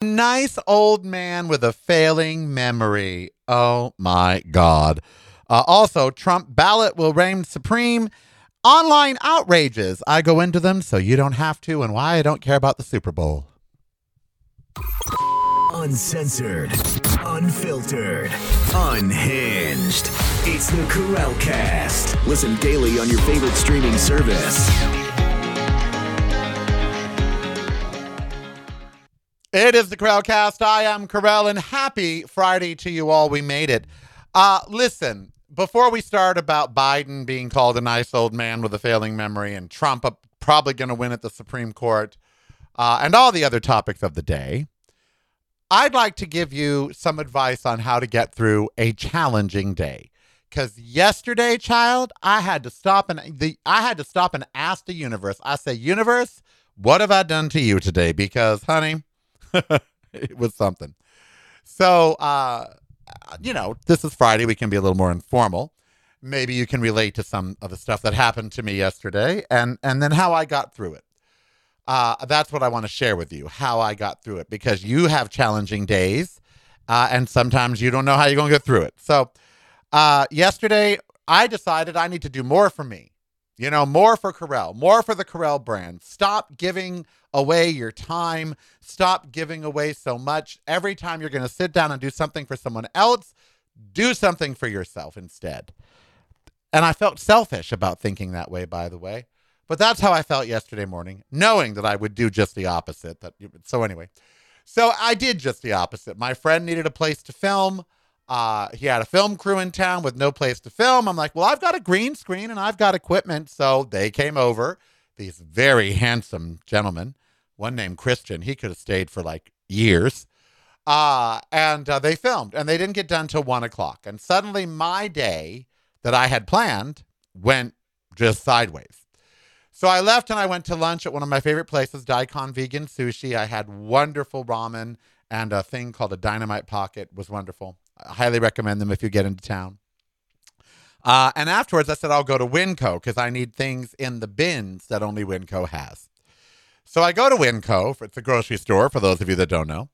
Nice old man with a failing memory. Oh my God. Uh, also, Trump ballot will reign supreme. Online outrages. I go into them so you don't have to, and why I don't care about the Super Bowl. Uncensored, unfiltered, unhinged. It's the Karel Cast. Listen daily on your favorite streaming service. It is the Karel Cast. I am Karel, and happy Friday to you all. We made it. Uh, listen, before we start about Biden being called a nice old man with a failing memory and Trump probably going to win at the Supreme Court uh, and all the other topics of the day, I'd like to give you some advice on how to get through a challenging day. Because yesterday, child, I had to stop and the I had to stop and ask the universe. I say, universe, what have I done to you today? Because, honey, it was something. So, uh, you know, this is Friday. We can be a little more informal. Maybe you can relate to some of the stuff that happened to me yesterday, and and then how I got through it. Uh, that's what I want to share with you, how I got through it, because you have challenging days, uh, and sometimes you don't know how you're going to get through it. So, uh, yesterday, I decided I need to do more for me. You know, more for Karel, more for the Karel brand. Stop giving away your time. Stop giving away so much. Every time you're going to sit down and do something for someone else, do something for yourself instead. And I felt selfish about thinking that way, by the way. But that's how I felt yesterday morning, knowing that I would do just the opposite. That so anyway, so I did just the opposite. My friend needed a place to film. Uh, he had a film crew in town with no place to film. I'm like, well, I've got a green screen and I've got equipment, so they came over. These very handsome gentlemen, one named Christian. He could have stayed for like years. Uh, and uh, they filmed, and they didn't get done till one o'clock. And suddenly, my day that I had planned went just sideways. So I left and I went to lunch at one of my favorite places, Daikon Vegan Sushi. I had wonderful ramen and a thing called a Dynamite Pocket was wonderful. I highly recommend them if you get into town. Uh, and afterwards, I said I'll go to Winco because I need things in the bins that only Winco has. So I go to Winco. It's a grocery store for those of you that don't know.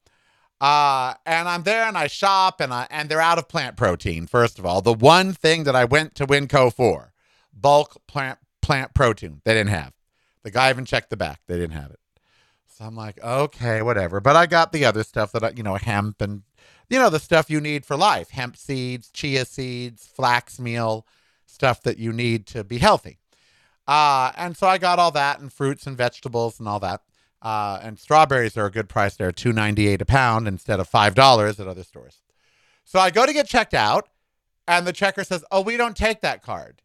Uh, and I'm there and I shop and I and they're out of plant protein. First of all, the one thing that I went to Winco for, bulk plant plant protein. They didn't have. The guy even checked the back. They didn't have it. So I'm like, okay, whatever. But I got the other stuff that I, you know, hemp and you know the stuff you need for life: hemp seeds, chia seeds, flax meal, stuff that you need to be healthy. Uh, and so I got all that and fruits and vegetables and all that. Uh, and strawberries are a good price. They're two ninety eight a pound instead of five dollars at other stores. So I go to get checked out, and the checker says, "Oh, we don't take that card."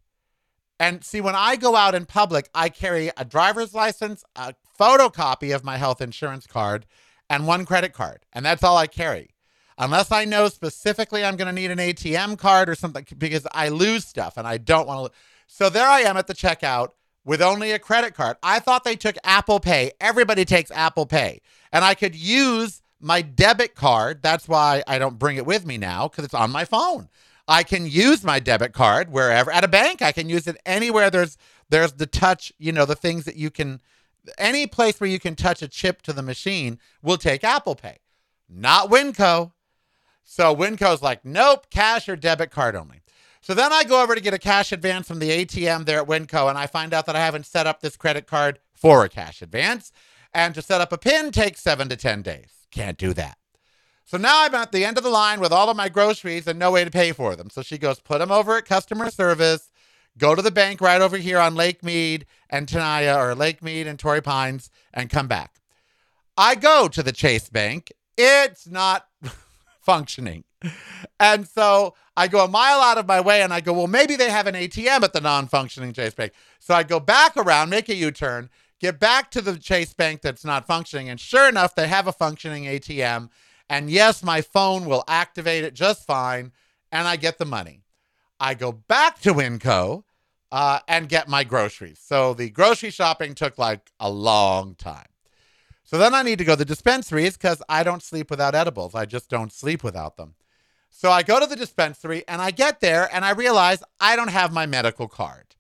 And see, when I go out in public, I carry a driver's license, a photocopy of my health insurance card, and one credit card. And that's all I carry. Unless I know specifically I'm going to need an ATM card or something because I lose stuff and I don't want to. So there I am at the checkout with only a credit card. I thought they took Apple Pay. Everybody takes Apple Pay. And I could use my debit card. That's why I don't bring it with me now because it's on my phone. I can use my debit card wherever at a bank. I can use it anywhere there's there's the touch, you know, the things that you can any place where you can touch a chip to the machine will take Apple Pay. Not Winco. So Winco's like, nope, cash or debit card only. So then I go over to get a cash advance from the ATM there at Winco, and I find out that I haven't set up this credit card for a cash advance. And to set up a PIN takes seven to 10 days. Can't do that. So now I'm at the end of the line with all of my groceries and no way to pay for them. So she goes, put them over at customer service, go to the bank right over here on Lake Mead and Tenaya or Lake Mead and Torrey Pines and come back. I go to the Chase Bank. It's not functioning. And so I go a mile out of my way and I go, well, maybe they have an ATM at the non functioning Chase Bank. So I go back around, make a U turn, get back to the Chase Bank that's not functioning. And sure enough, they have a functioning ATM. And yes, my phone will activate it just fine, and I get the money. I go back to Winco uh, and get my groceries. So the grocery shopping took like a long time. So then I need to go to the dispensaries because I don't sleep without edibles. I just don't sleep without them. So I go to the dispensary and I get there and I realize I don't have my medical card.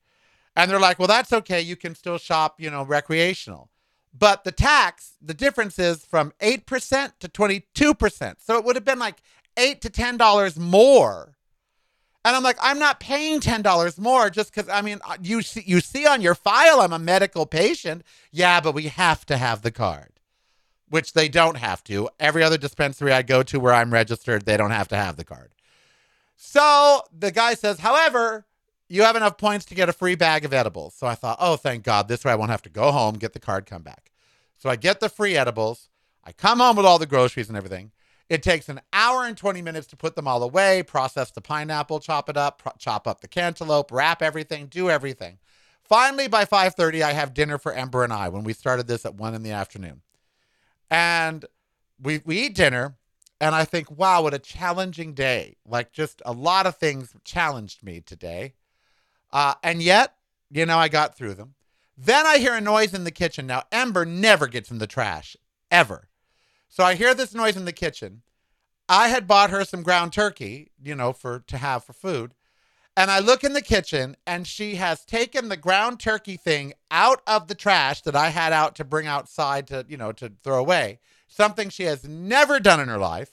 And they're like, well, that's okay. You can still shop, you know, recreational. But the tax, the difference is from 8% to 22%. So it would have been like 8 to $10 more. And I'm like, I'm not paying $10 more just because, I mean, uh, you see, you see on your file I'm a medical patient. Yeah, but we have to have the card, which they don't have to. Every other dispensary I go to where I'm registered, they don't have to have the card. So the guy says, however, you have enough points to get a free bag of edibles. So I thought, oh, thank God. This way I won't have to go home, get the card, come back. So I get the free edibles. I come home with all the groceries and everything. It takes an hour and 20 minutes to put them all away, process the pineapple, chop it up, pro- chop up the cantaloupe, wrap everything, do everything. Finally, by 5:30, I have dinner for Ember and I when we started this at one in the afternoon. And we we eat dinner, and I think, wow, what a challenging day. Like just a lot of things challenged me today. Uh, and yet, you know, I got through them. Then I hear a noise in the kitchen. Now, Ember never gets in the trash, ever. So I hear this noise in the kitchen. I had bought her some ground turkey, you know, for to have for food. And I look in the kitchen and she has taken the ground turkey thing out of the trash that I had out to bring outside to, you know, to throw away. Something she has never done in her life.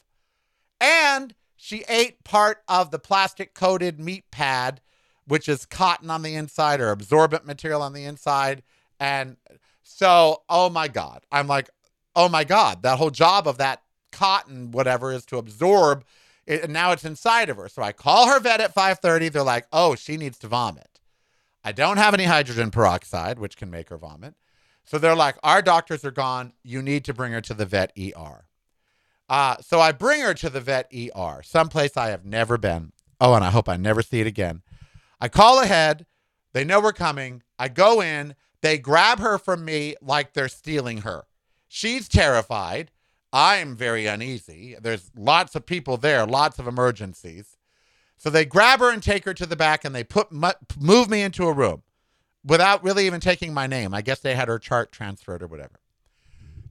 And she ate part of the plastic coated meat pad which is cotton on the inside or absorbent material on the inside. And so, oh my God, I'm like, oh my God, that whole job of that cotton, whatever, is to absorb it, and now it's inside of her. So I call her vet at 5:30. They're like, oh, she needs to vomit. I don't have any hydrogen peroxide, which can make her vomit. So they're like, our doctors are gone. You need to bring her to the vet ER. Uh, so I bring her to the vet ER, someplace I have never been. Oh, and I hope I never see it again. I call ahead. They know we're coming. I go in. They grab her from me like they're stealing her. She's terrified. I'm very uneasy. There's lots of people there, lots of emergencies. So they grab her and take her to the back and they put move me into a room without really even taking my name. I guess they had her chart transferred or whatever.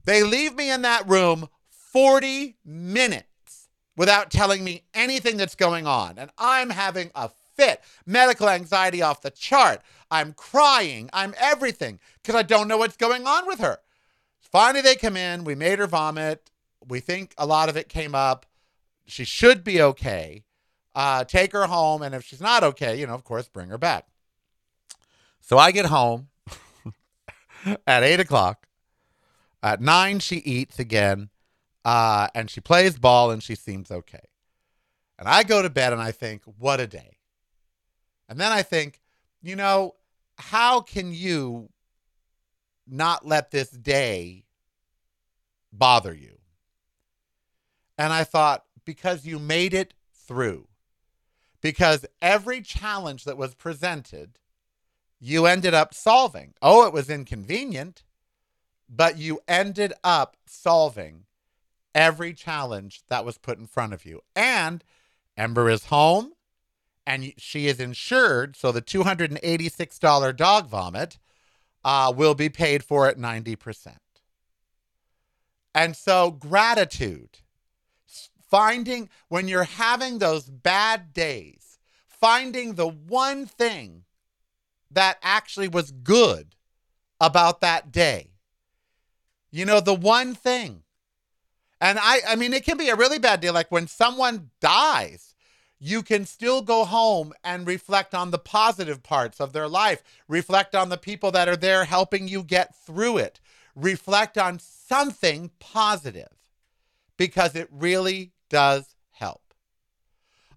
They leave me in that room 40 minutes without telling me anything that's going on. And I'm having a fit. Medical anxiety off the chart. I'm crying. I'm everything because I don't know what's going on with her. Finally, they come in. We made her vomit. We think a lot of it came up. She should be okay. Uh, take her home. And if she's not okay, you know, of course, bring her back. So I get home at eight o'clock. At nine, she eats again. Uh, and she plays ball and she seems okay. And I go to bed and I think, what a day. And then I think, you know, how can you not let this day bother you? And I thought, because you made it through. Because every challenge that was presented, you ended up solving. Oh, it was inconvenient, but you ended up solving every challenge that was put in front of you. And Ember is home and she is insured, so the $286 dog vomit uh, will be paid for at 90%. And so, gratitude, finding when you're having those bad days, finding the one thing that actually was good about that day. You know, the one thing. And I I mean it can be a really bad day like when someone dies you can still go home and reflect on the positive parts of their life, reflect on the people that are there helping you get through it, reflect on something positive because it really does help.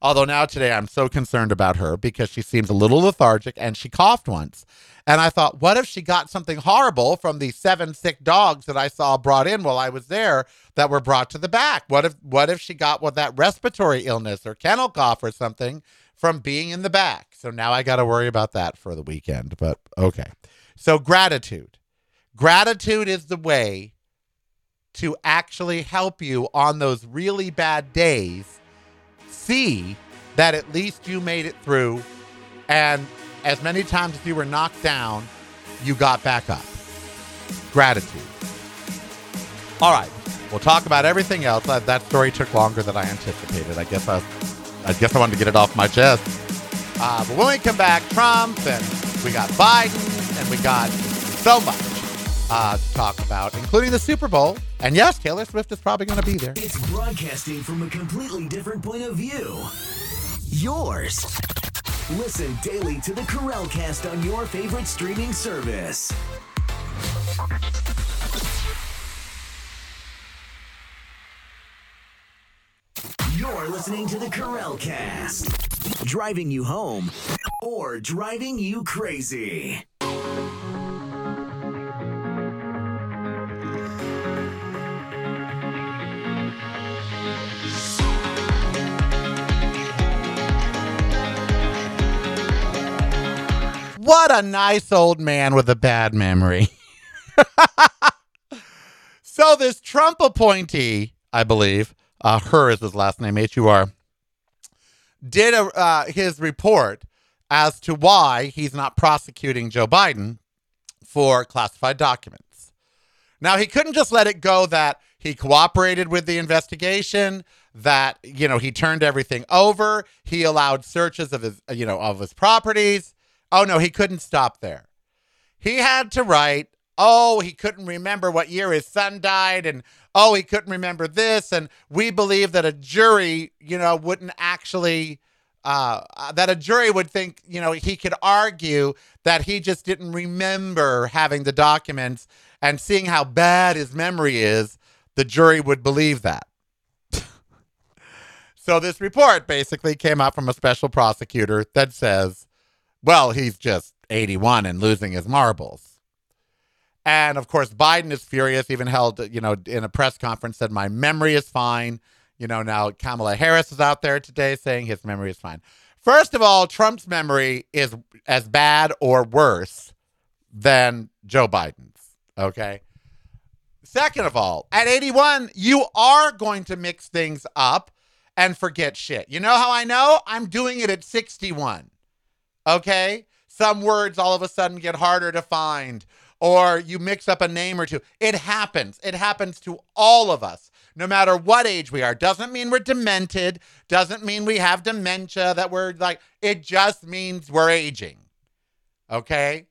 Although now today I'm so concerned about her because she seems a little lethargic and she coughed once. And I thought, what if she got something horrible from the seven sick dogs that I saw brought in while I was there that were brought to the back? What if what if she got what that respiratory illness or kennel cough or something from being in the back? So now I got to worry about that for the weekend, but okay. So gratitude. Gratitude is the way to actually help you on those really bad days see that at least you made it through and as many times as you were knocked down, you got back up. Gratitude. All right, we'll talk about everything else. That, story took longer than I anticipated. I guess I, I guess I wanted to get it off my chest. Uh, but when we come back, Trump and we got Biden and we got so much. uh, to talk about, including the Super Bowl. And yes, Taylor Swift is probably going to be there. It's broadcasting from a completely different point of view. Yours. Listen daily to the Karel Cast on your favorite streaming service. You're listening to the Karel Cast, driving you home or driving you crazy. What a nice old man with a bad memory. so, this Trump appointee, I believe, uh, Hur is his last name, H U R, did a, uh, his report as to why he's not prosecuting Joe Biden for classified documents. Now, he couldn't just let it go that he cooperated with the investigation, that, you know, he turned everything over, he allowed searches of his, you know, of his properties. Oh, no, he couldn't stop there. He had to write, oh, he couldn't remember what year his son died, and oh, he couldn't remember this. And we believe that a jury, you know, wouldn't actually, uh, that a jury would think, you know, he could argue that he just didn't remember having the documents and seeing how bad his memory is, the jury would believe that. so this report basically came out from a special prosecutor that says, well, he's just 81 and losing his marbles. And of course, Biden is furious, even held, you know, in a press conference, said, My memory is fine. You know, now Kamala Harris is out there today saying his memory is fine. First of all, Trump's memory is as bad or worse than Joe Biden's. Okay. Second of all, at 81, you are going to mix things up and forget shit. You know how I know? I'm doing it at 61. Okay? Some words all of a sudden get harder to find, or you mix up a name or two. It happens. It happens to all of us, no matter what age we are. Doesn't mean we're demented, doesn't mean we have dementia, that we're like, it just means we're aging. Okay?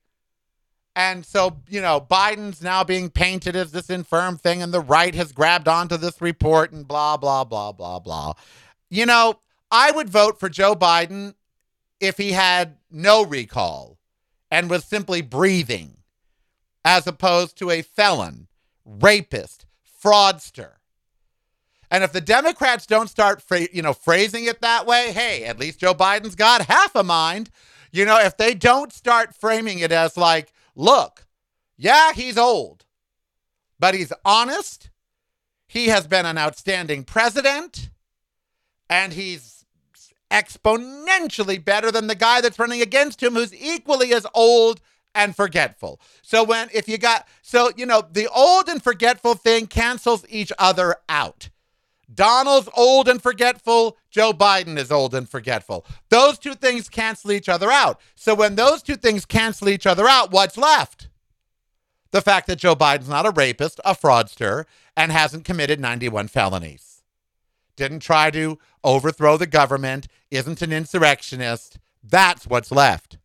And so, you know, Biden's now being painted as this infirm thing, and the right has grabbed onto this report and blah, blah, blah, blah, blah. You know, I would vote for Joe Biden if he had no recall and was simply breathing, as opposed to a felon, rapist, fraudster. And if the Democrats don't start, fra- you know, phrasing it that way, hey, at least Joe Biden's got half a mind. You know, if they don't start framing it as like, look, yeah, he's old, but he's honest. He has been an outstanding president, and he's exponentially better than the guy that's running against him who's equally as old and forgetful. So when if you got so you know the old and forgetful thing cancels each other out. Donald's old and forgetful, Joe Biden is old and forgetful. Those two things cancel each other out. So when those two things cancel each other out, what's left? The fact that Joe Biden's not a rapist, a fraudster, and hasn't committed 91 felonies. Didn't try to overthrow the government, isn't an insurrectionist. That's what's left.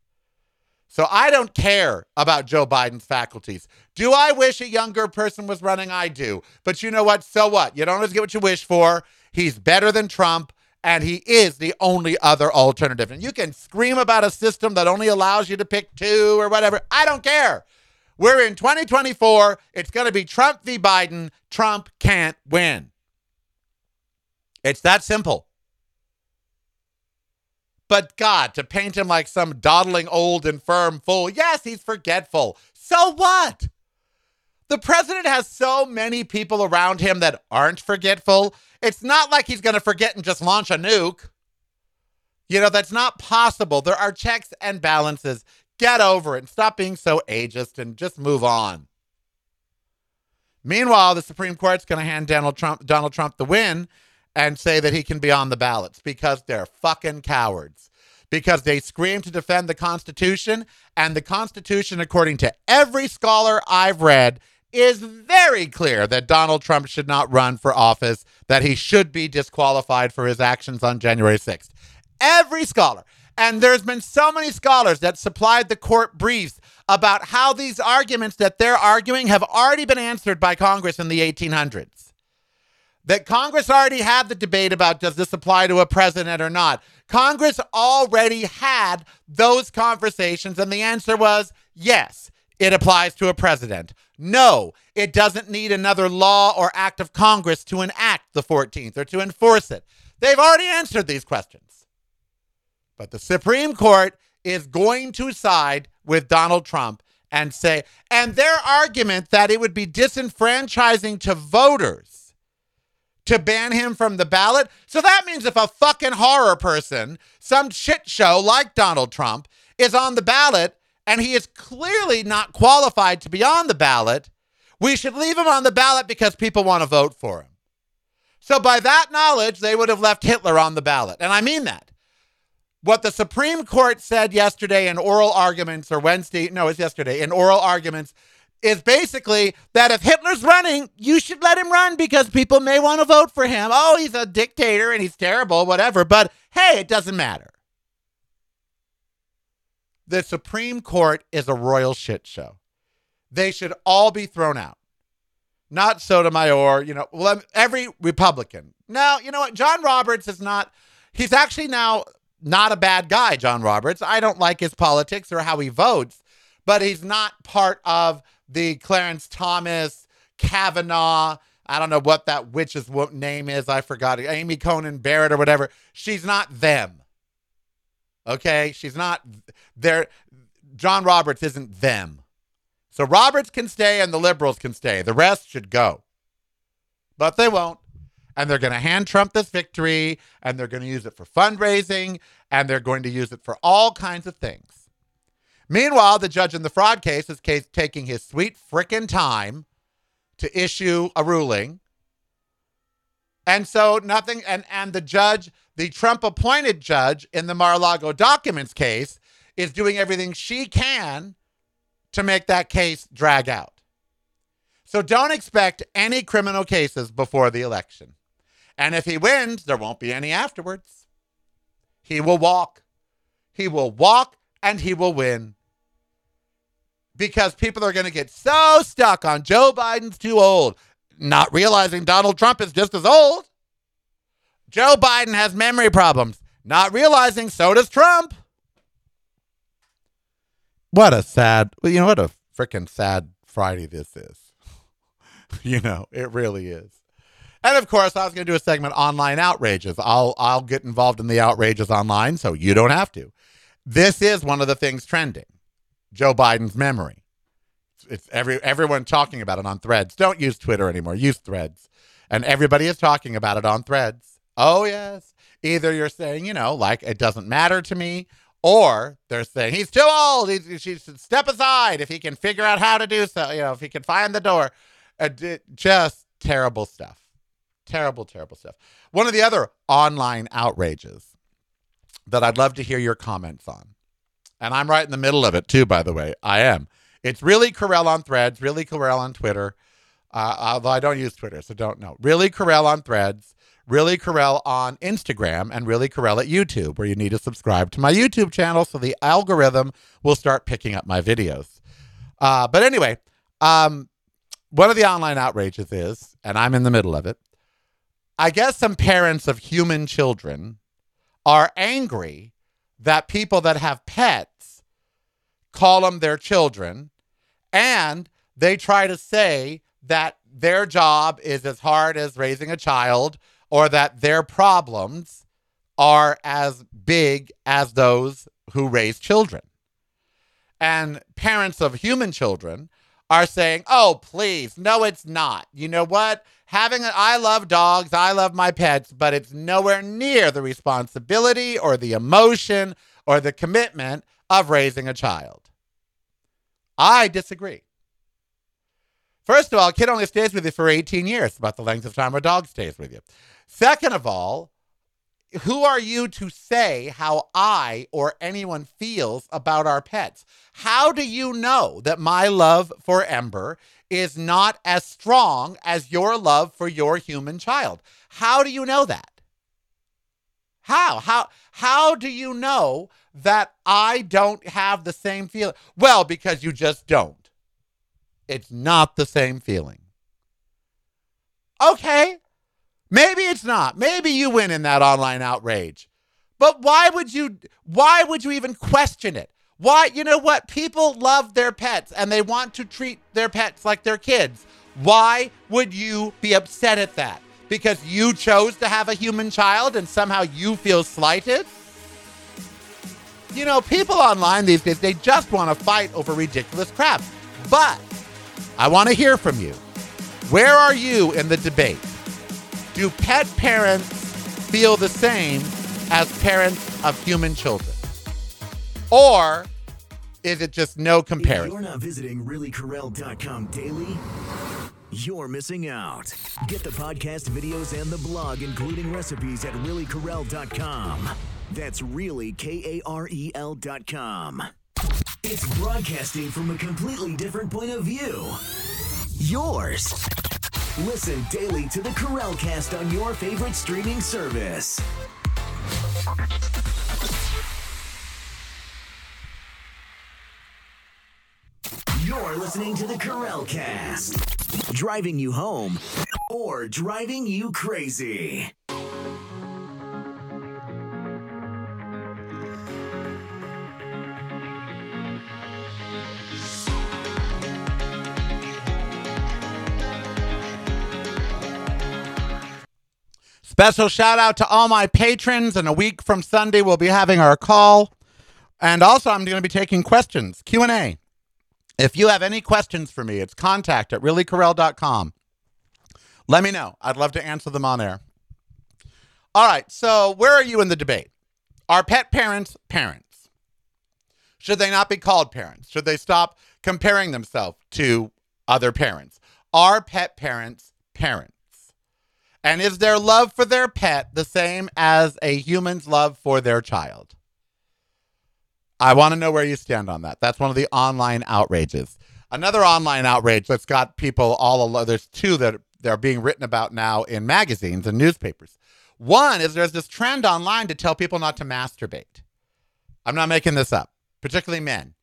So I don't care about Joe Biden's faculties. Do I wish a younger person was running? I do. But you know what? So what? You don't always get what you wish for. He's better than Trump, and he is the only other alternative. And you can scream about a system that only allows you to pick two or whatever. I don't care. We're in 2024. It's going to be Trump v. Biden. Trump can't win. It's that simple. But God, to paint him like some dawdling old infirm fool, yes, he's forgetful. So what? The president has so many people around him that aren't forgetful. It's not like he's going to forget and just launch a nuke. You know, that's not possible. There are checks and balances. Get over it and stop being so ageist and just move on. Meanwhile, the Supreme Court's going to hand Donald Trump, Donald Trump the win and say that he can be on the ballots because they're fucking cowards. Because they scream to defend the Constitution, and the Constitution, according to every scholar I've read, is very clear that Donald Trump should not run for office, that he should be disqualified for his actions on January 6th. Every scholar. And there's been so many scholars that supplied the court briefs about how these arguments that they're arguing have already been answered by Congress in the 1800s. That Congress already had the debate about does this apply to a president or not. Congress already had those conversations, and the answer was yes, it applies to a president. No, it doesn't need another law or act of Congress to enact the 14th or to enforce it. They've already answered these questions. But the Supreme Court is going to side with Donald Trump and say, and their argument that it would be disenfranchising to voters to ban him from the ballot. So that means if a fucking horror person, some shit show like Donald Trump, is on the ballot and he is clearly not qualified to be on the ballot, we should leave him on the ballot because people want to vote for him. So, by that knowledge, they would have left Hitler on the ballot. And I mean that. What the Supreme Court said yesterday in oral arguments, or Wednesday, no, it's yesterday, in oral arguments, is basically that if Hitler's running, you should let him run because people may want to vote for him. Oh, he's a dictator and he's terrible, whatever. But hey, it doesn't matter. The Supreme Court is a royal shit show. They should all be thrown out. Not Sotomayor, you know, well, every Republican. Now, you know what? John Roberts is not, he's actually now not a bad guy, John Roberts. I don't like his politics or how he votes, but he's not part of the Clarence Thomas, Kavanaugh, I don't know what that witch's name is. I forgot. Amy Conan Barrett or whatever. She's not them. Okay? She's not there. John Roberts isn't them. So Roberts can stay and the liberals can stay. The rest should go. But they won't and they're going to hand Trump this victory, and they're going to use it for fundraising, and they're going to use it for all kinds of things. Meanwhile, the judge in the fraud case is case taking his sweet frickin' time to issue a ruling. And so nothing, and, and the judge, the Trump appointed judge in the Mar a Lago documents case, is doing everything she can to make that case drag out. So don't expect any criminal cases before the election. And if he wins, there won't be any afterwards. He will walk. He will walk and he will win. Because people are going to get so stuck on Joe Biden's too old, not realizing Donald Trump is just as old. Joe Biden has memory problems, not realizing so does Trump. What a sad, you know, what a freaking sad Friday this is. you know, it really is. And of course, I was going to do a segment online outrages. I'll I'll get involved in the outrages online, so you don't have to. This is one of the things trending. Joe Biden's memory. It's every everyone talking about it on Threads. Don't use Twitter anymore. Use Threads, and everybody is talking about it on Threads. Oh yes. Either you're saying, you know, like it doesn't matter to me, or they're saying he's too old. He, should step aside if he can figure out how to do so. You know, if he can find the door. Uh, just terrible stuff. Terrible, terrible stuff. One of the other online outrages that I'd love to hear your comments on, and I'm right in the middle of it too, by the way. I am. It's really Karel on Threads, really Karel on Twitter. Uh, although I don't use Twitter, so don't know. Really Karel on Threads, really Karel on Instagram, and really Karel at YouTube, where you need to subscribe to my YouTube channel so the algorithm will start picking up my videos. Uh, but anyway, um, one of the online outrages is, and I'm in the middle of it, I guess some parents of human children are angry that people that have pets call them their children and they try to say that their job is as hard as raising a child or that their problems are as big as those who raise children. And parents of human children are saying, oh, please, no, it's not. You know what? having a, I love dogs, I love my pets, but it's nowhere near the responsibility or the emotion or the commitment of raising a child. I disagree. First of all, a kid only stays with you for 18 years, about the length of time a dog stays with you. Second of all, who are you to say how I or anyone feels about our pets? How do you know that my love for Ember is not as strong as your love for your human child. How do you know that? How? How how do you know that I don't have the same feeling? Well, because you just don't. It's not the same feeling. Okay. Maybe it's not. Maybe you win in that online outrage. But why would you why would you even question it? Why you know what? People love their pets and they want to treat their pets like their kids. Why would you be upset at that? Because you chose to have a human child and somehow you feel slighted? You know, people online these days, they just want to fight over ridiculous crap. But I want to hear from you. Where are you in the debate? Do pet parents feel the same as parents of human children? Or is it just no If comparison? you're not visiting reallykarel.com daily, you're missing out. Get the podcast, videos, and the blog, including recipes at reallykarel.com. That's really K A R E L dot com. It's broadcasting from a completely different point of view. Yours. Listen daily to the Karel Cast on your favorite streaming service. You're listening to the Karel Cast, driving you home or driving you crazy. Special shout out to all my patrons. And a week from Sunday, we'll be having our call. And also, I'm going to be taking questions, Q&A. If you have any questions for me, it's contact at reallykarel.com. Let me know. I'd love to answer them on air. All right. So, where are you in the debate? Are pet parents parents? Should they not be called parents? Should they stop comparing themselves to other parents? Are pet parents parents? And is their love for their pet the same as a human's love for their child? I want to know where you stand on that. That's one of the online outrages. Another online outrage that's got people all alone. There's two that they're being written about now in magazines and newspapers. One is there's this trend online to tell people not to masturbate. I'm not making this up, particularly men.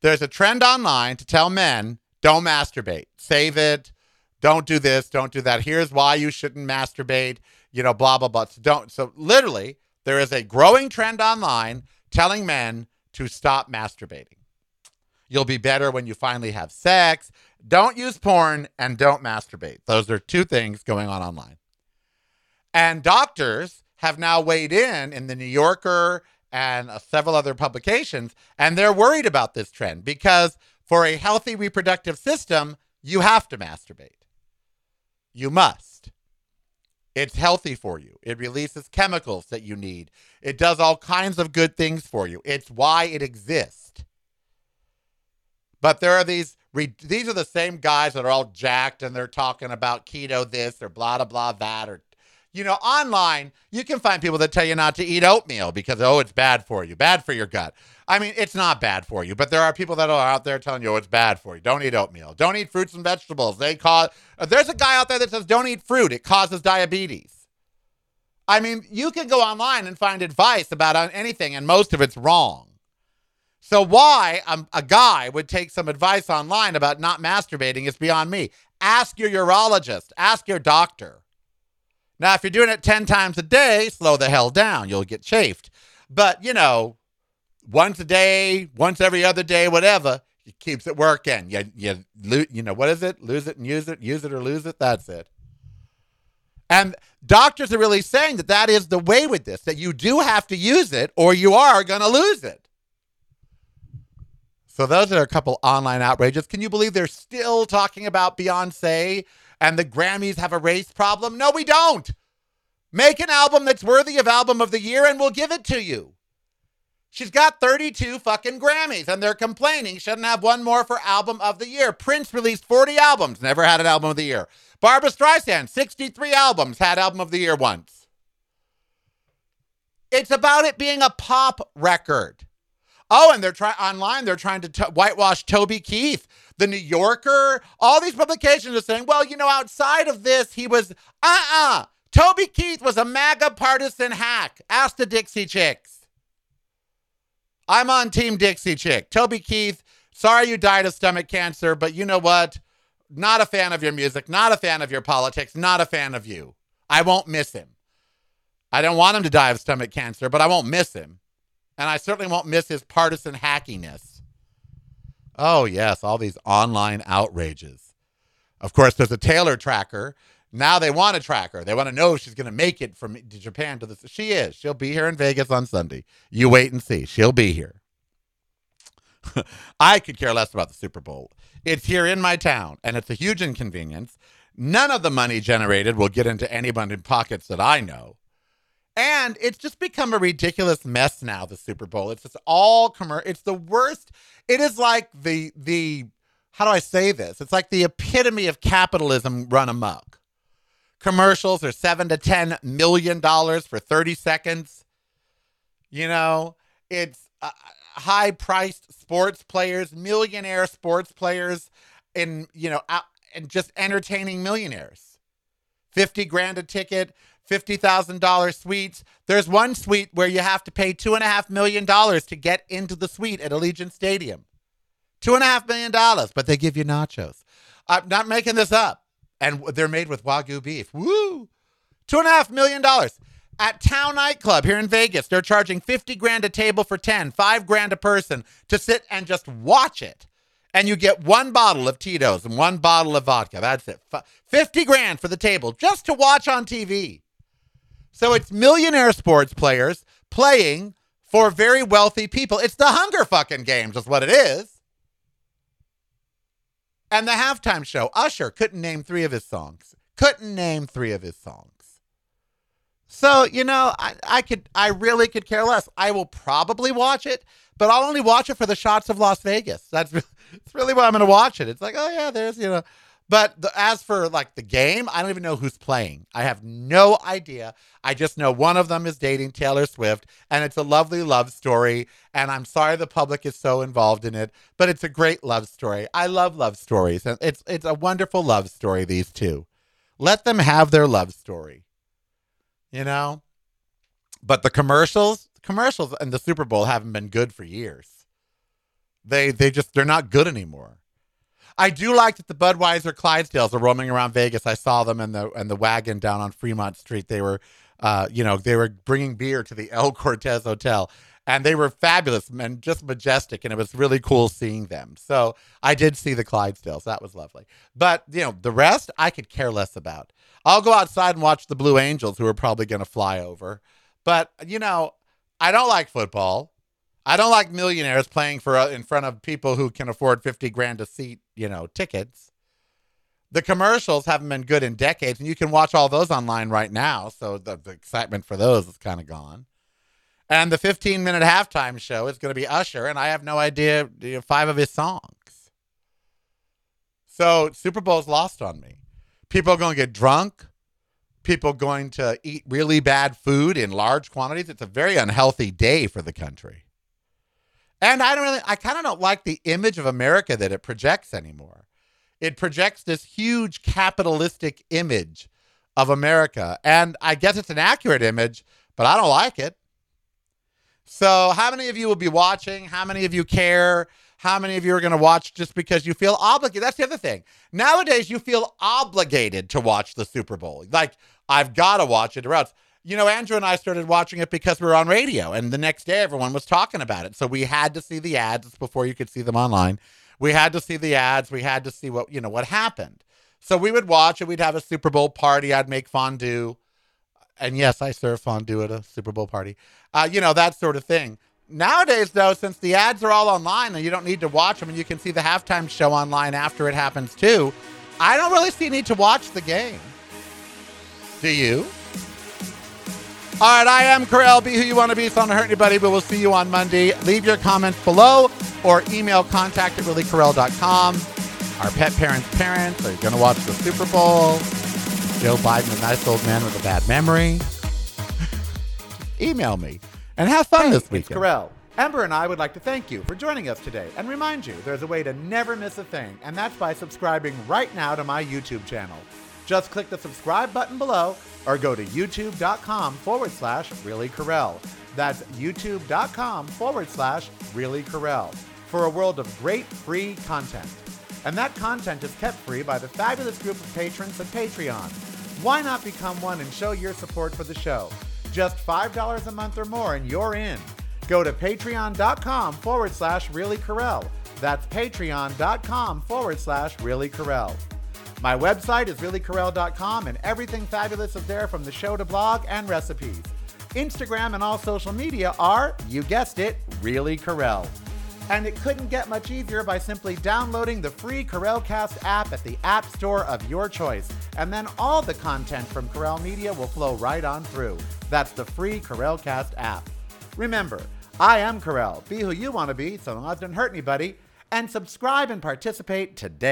There's a trend online to tell men don't masturbate, save it, don't do this, don't do that. Here's why you shouldn't masturbate, you know, blah, blah, blah. So don't. So literally, there is a growing trend online telling men to stop masturbating. You'll be better when you finally have sex. Don't use porn and don't masturbate. Those are two things going on online. And doctors have now weighed in in the New Yorker and uh, several other publications, and they're worried about this trend because for a healthy reproductive system, you have to masturbate. You must. It's healthy for you. It releases chemicals that you need. It does all kinds of good things for you. It's why it exists. But there are these these are the same guys that are all jacked and they're talking about keto this or blah blah blah that or you know online you can find people that tell you not to eat oatmeal because oh it's bad for you bad for your gut. I mean it's not bad for you but there are people that are out there telling you oh, it's bad for you. Don't eat oatmeal. Don't eat fruits and vegetables. They cause there's a guy out there that says don't eat fruit. It causes diabetes. I mean you can go online and find advice about anything and most of it's wrong. So why a, a guy would take some advice online about not masturbating is beyond me. Ask your urologist. Ask your doctor now, if you're doing it 10 times a day, slow the hell down. You'll get chafed. But, you know, once a day, once every other day, whatever, it keeps it working. You, you, lo- you know, what is it? Lose it and use it, use it or lose it. That's it. And doctors are really saying that that is the way with this, that you do have to use it or you are going to lose it. So those are a couple online outrages. Can you believe they're still talking about Beyonce and the Grammys have a race problem? No, we don't. Make an album that's worthy of album of the year and we'll give it to you. She's got 32 fucking Grammys and they're complaining shouldn't have one more for album of the year. Prince released 40 albums, never had an album of the year. Barbra Streisand, 63 albums, had album of the year once. It's about it being a pop record. Oh, and they're trying online. They're trying to t- whitewash Toby Keith, the New Yorker. All these publications are saying, well, you know, outside of this, he was uh uh Toby Keith was a MAGA partisan hack. Ask the Dixie Chicks. I'm on Team Dixie Chick. Toby Keith, sorry you died of stomach cancer, but you know what? Not a fan of your music, not a fan of your politics, not a fan of you. I won't miss him. I don't want him to die of stomach cancer, but I won't miss him. And I certainly won't miss his partisan hackiness. Oh, yes, all these online outrages. Of course, there's a Taylor tracker. Now they want a tracker. They want to know if she's going to make it from Japan to the. She is. She'll be here in Vegas on Sunday. You wait and see. She'll be here. I could care less about the Super Bowl. It's here in my town, and it's a huge inconvenience. None of the money generated will get into anybody's pockets that I know. And it's just become a ridiculous mess now, the Super Bowl. It's just all commercial. It's the worst. It is like the the how do I say this? It's like the epitome of capitalism run amok. Commercials are seven to ten million dollars for 30 seconds. You know, it's uh, high priced sports players, millionaire sports players, in you know, out, and just entertaining millionaires. 50 grand a ticket, $50,000 suites. There's one suite where you have to pay $2.5 million to get into the suite at Allegiant Stadium. $2.5 million, but they give you nachos. I'm not making this up. And they're made with Wagyu beef. Woo! $2.5 million. At Town Nightclub here in Vegas, they're charging 50 grand a table for 10, 5 grand a person to sit and just watch it and you get one bottle of Tito's and one bottle of vodka. That's it. 50 grand for the table just to watch on TV. So it's millionaire sports players playing for very wealthy people. It's the Hunger fucking games, is what it is. And the halftime show, Usher couldn't name three of his songs. Couldn't name three of his songs. So, you know, I, I could I really could care less. I will probably watch it, but I'll only watch it for the shots of Las Vegas. That's it's really why I'm going to watch it. It's like, oh yeah, there's you know. But the, as for like the game, I don't even know who's playing. I have no idea. I just know one of them is dating Taylor Swift, and it's a lovely love story. And I'm sorry the public is so involved in it, but it's a great love story. I love love stories, and it's it's a wonderful love story. These two, let them have their love story. You know, but the commercials, commercials, and the Super Bowl haven't been good for years. They they just they're not good anymore. I do like that the Budweiser Clydesdales are roaming around Vegas. I saw them in the in the wagon down on Fremont Street. They were, uh, you know, they were bringing beer to the El Cortez Hotel, and they were fabulous and just majestic, and it was really cool seeing them. So I did see the Clydesdales. That was lovely. But you know, the rest I could care less about. I'll go outside and watch the Blue Angels, who are probably going to fly over. But you know, I don't like football. I don't like millionaires playing for uh, in front of people who can afford 50 grand a seat, you know, tickets. The commercials haven't been good in decades, and you can watch all those online right now. So the, the excitement for those is kind of gone. And the 15 minute halftime show is going to be Usher, and I have no idea you know, five of his songs. So Super Bowl's lost on me. People are going to get drunk. People going to eat really bad food in large quantities. It's a very unhealthy day for the country. And I don't really, I kind of don't like the image of America that it projects anymore. It projects this huge capitalistic image of America. And I guess it's an accurate image, but I don't like it. So, how many of you will be watching? How many of you care? How many of you are going to watch just because you feel obligated? That's the other thing. Nowadays, you feel obligated to watch the Super Bowl. Like, I've got to watch it or else you know, Andrew and I started watching it because we were on radio, and the next day everyone was talking about it. So we had to see the ads before you could see them online. We had to see the ads. We had to see what you know what happened. So we would watch it. We'd have a Super Bowl party. I'd make fondue, and yes, I serve fondue at a Super Bowl party. Uh, you know that sort of thing. Nowadays, though, since the ads are all online and you don't need to watch them, and you can see the halftime show online after it happens too, I don't really see need to watch the game. Do you? All right, I am Karel. Be who you want to be. It's not to hurt anybody, but we'll see you on Monday. Leave your comments below or email contact at reallykarel.com. Our pet parents' parents are going to watch the Super Bowl. Joe Biden, a nice old man with a bad memory. email me and have fun hey, this weekend. It's Karel. Ember and I would like to thank you for joining us today and remind you there's a way to never miss a thing, and that's by subscribing right now to my YouTube channel. Just click the subscribe button below or go to youtube.com forward slash Really Karel. That's youtube.com forward slash Really Karel for a world of great free content. And that content is kept free by the fabulous group of patrons at Patreon. Why not become one and show your support for the show? Just $5 a month or more and you're in. Go to patreon.com forward slash Really Karel. That's patreon.com forward slash Really Karel. My website is reallykarel.com and everything fabulous is there from the show to blog and recipes. Instagram and all social media are, you guessed it, Really Karel. And it couldn't get much easier by simply downloading the free Karel Cast app at the App Store of your choice. And then all the content from Carell Media will flow right on through. That's the free Karel Cast app. Remember, I am Karel. Be who you want to be so long as it doesn't hurt anybody. And subscribe and participate today.